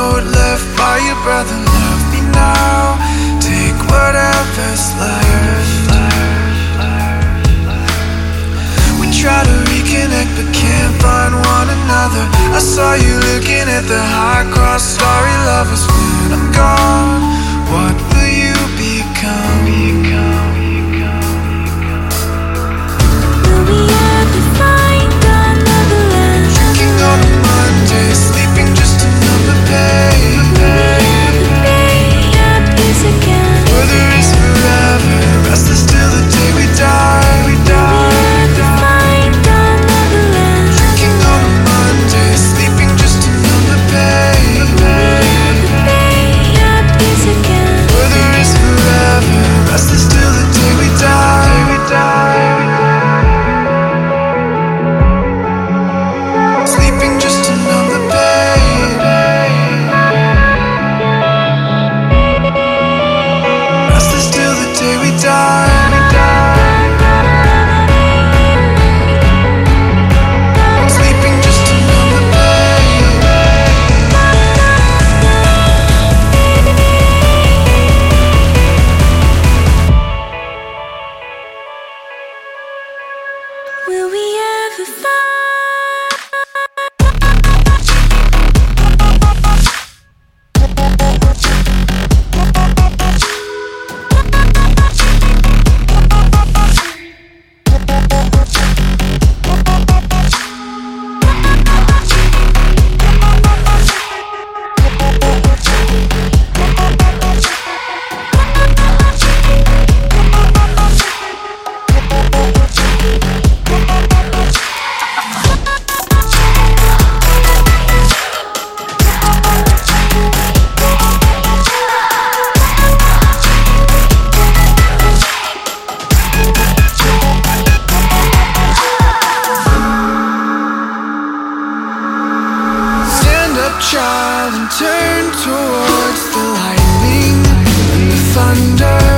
note left by your brother. Love me now. Take whatever's left. We try to reconnect but can't find one another. I saw you looking at the high cross, sorry lovers. When I'm gone, what thunder.